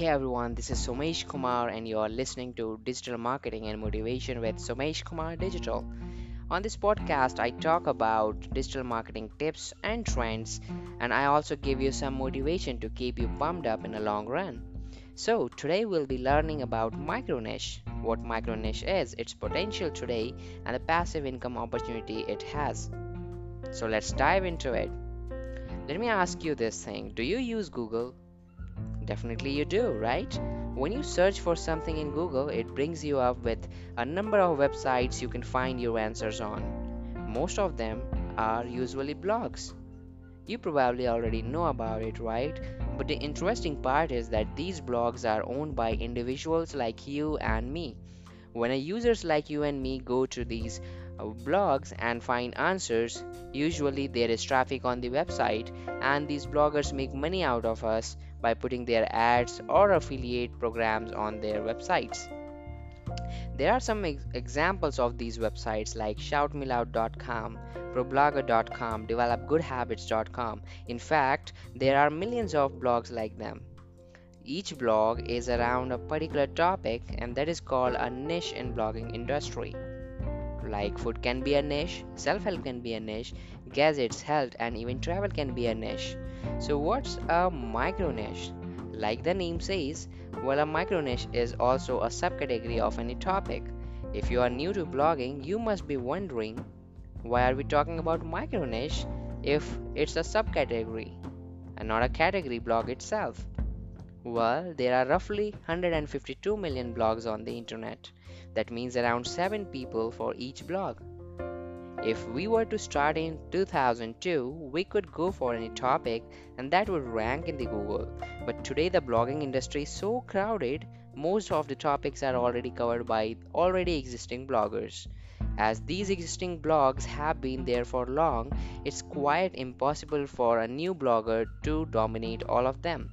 Hey everyone, this is Somesh Kumar, and you are listening to Digital Marketing and Motivation with Somesh Kumar Digital. On this podcast, I talk about digital marketing tips and trends, and I also give you some motivation to keep you pumped up in the long run. So, today we'll be learning about micro niche, what micro niche is, its potential today, and the passive income opportunity it has. So, let's dive into it. Let me ask you this thing Do you use Google? Definitely you do, right? When you search for something in Google, it brings you up with a number of websites you can find your answers on. Most of them are usually blogs. You probably already know about it, right? But the interesting part is that these blogs are owned by individuals like you and me. When a users like you and me go to these uh, blogs and find answers, usually there is traffic on the website, and these bloggers make money out of us by putting their ads or affiliate programs on their websites. There are some ex- examples of these websites like shoutmeloud.com, problogger.com, developgoodhabits.com. In fact, there are millions of blogs like them. Each blog is around a particular topic and that is called a niche in blogging industry. Like food can be a niche, self-help can be a niche, gadgets, health and even travel can be a niche. So what's a micro niche? Like the name says, well a micro niche is also a subcategory of any topic. If you are new to blogging, you must be wondering why are we talking about micro niche if it's a subcategory and not a category blog itself? Well, there are roughly 152 million blogs on the internet. That means around 7 people for each blog. If we were to start in 2002, we could go for any topic and that would rank in the Google. But today the blogging industry is so crowded, most of the topics are already covered by already existing bloggers. As these existing blogs have been there for long, it's quite impossible for a new blogger to dominate all of them.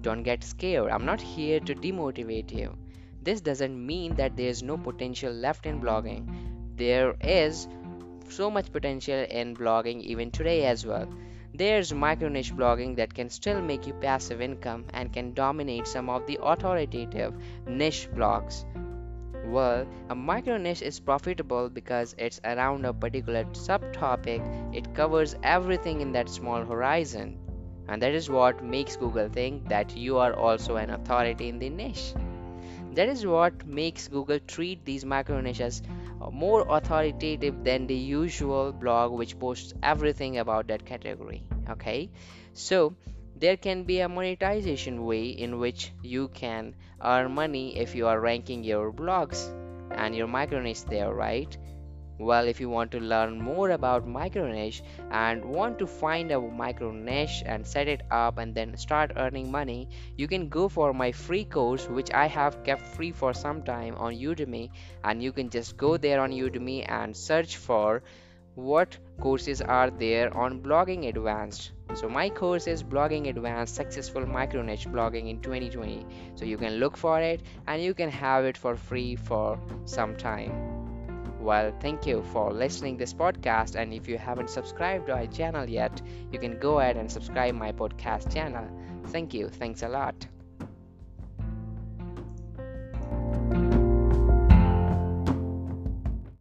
Don't get scared, I'm not here to demotivate you. This doesn't mean that there is no potential left in blogging. There is so much potential in blogging even today as well. There's micro niche blogging that can still make you passive income and can dominate some of the authoritative niche blogs. Well, a micro niche is profitable because it's around a particular subtopic, it covers everything in that small horizon. And that is what makes Google think that you are also an authority in the niche. That is what makes Google treat these micro niches more authoritative than the usual blog which posts everything about that category okay? So there can be a monetization way in which you can earn money if you are ranking your blogs and your micro niche there right well, if you want to learn more about micro niche and want to find a micro niche and set it up and then start earning money, you can go for my free course, which I have kept free for some time on Udemy. And you can just go there on Udemy and search for what courses are there on blogging advanced. So my course is blogging advanced successful micro niche blogging in 2020 so you can look for it and you can have it for free for some time well, thank you for listening this podcast and if you haven't subscribed to our channel yet, you can go ahead and subscribe my podcast channel. Thank you. Thanks a lot.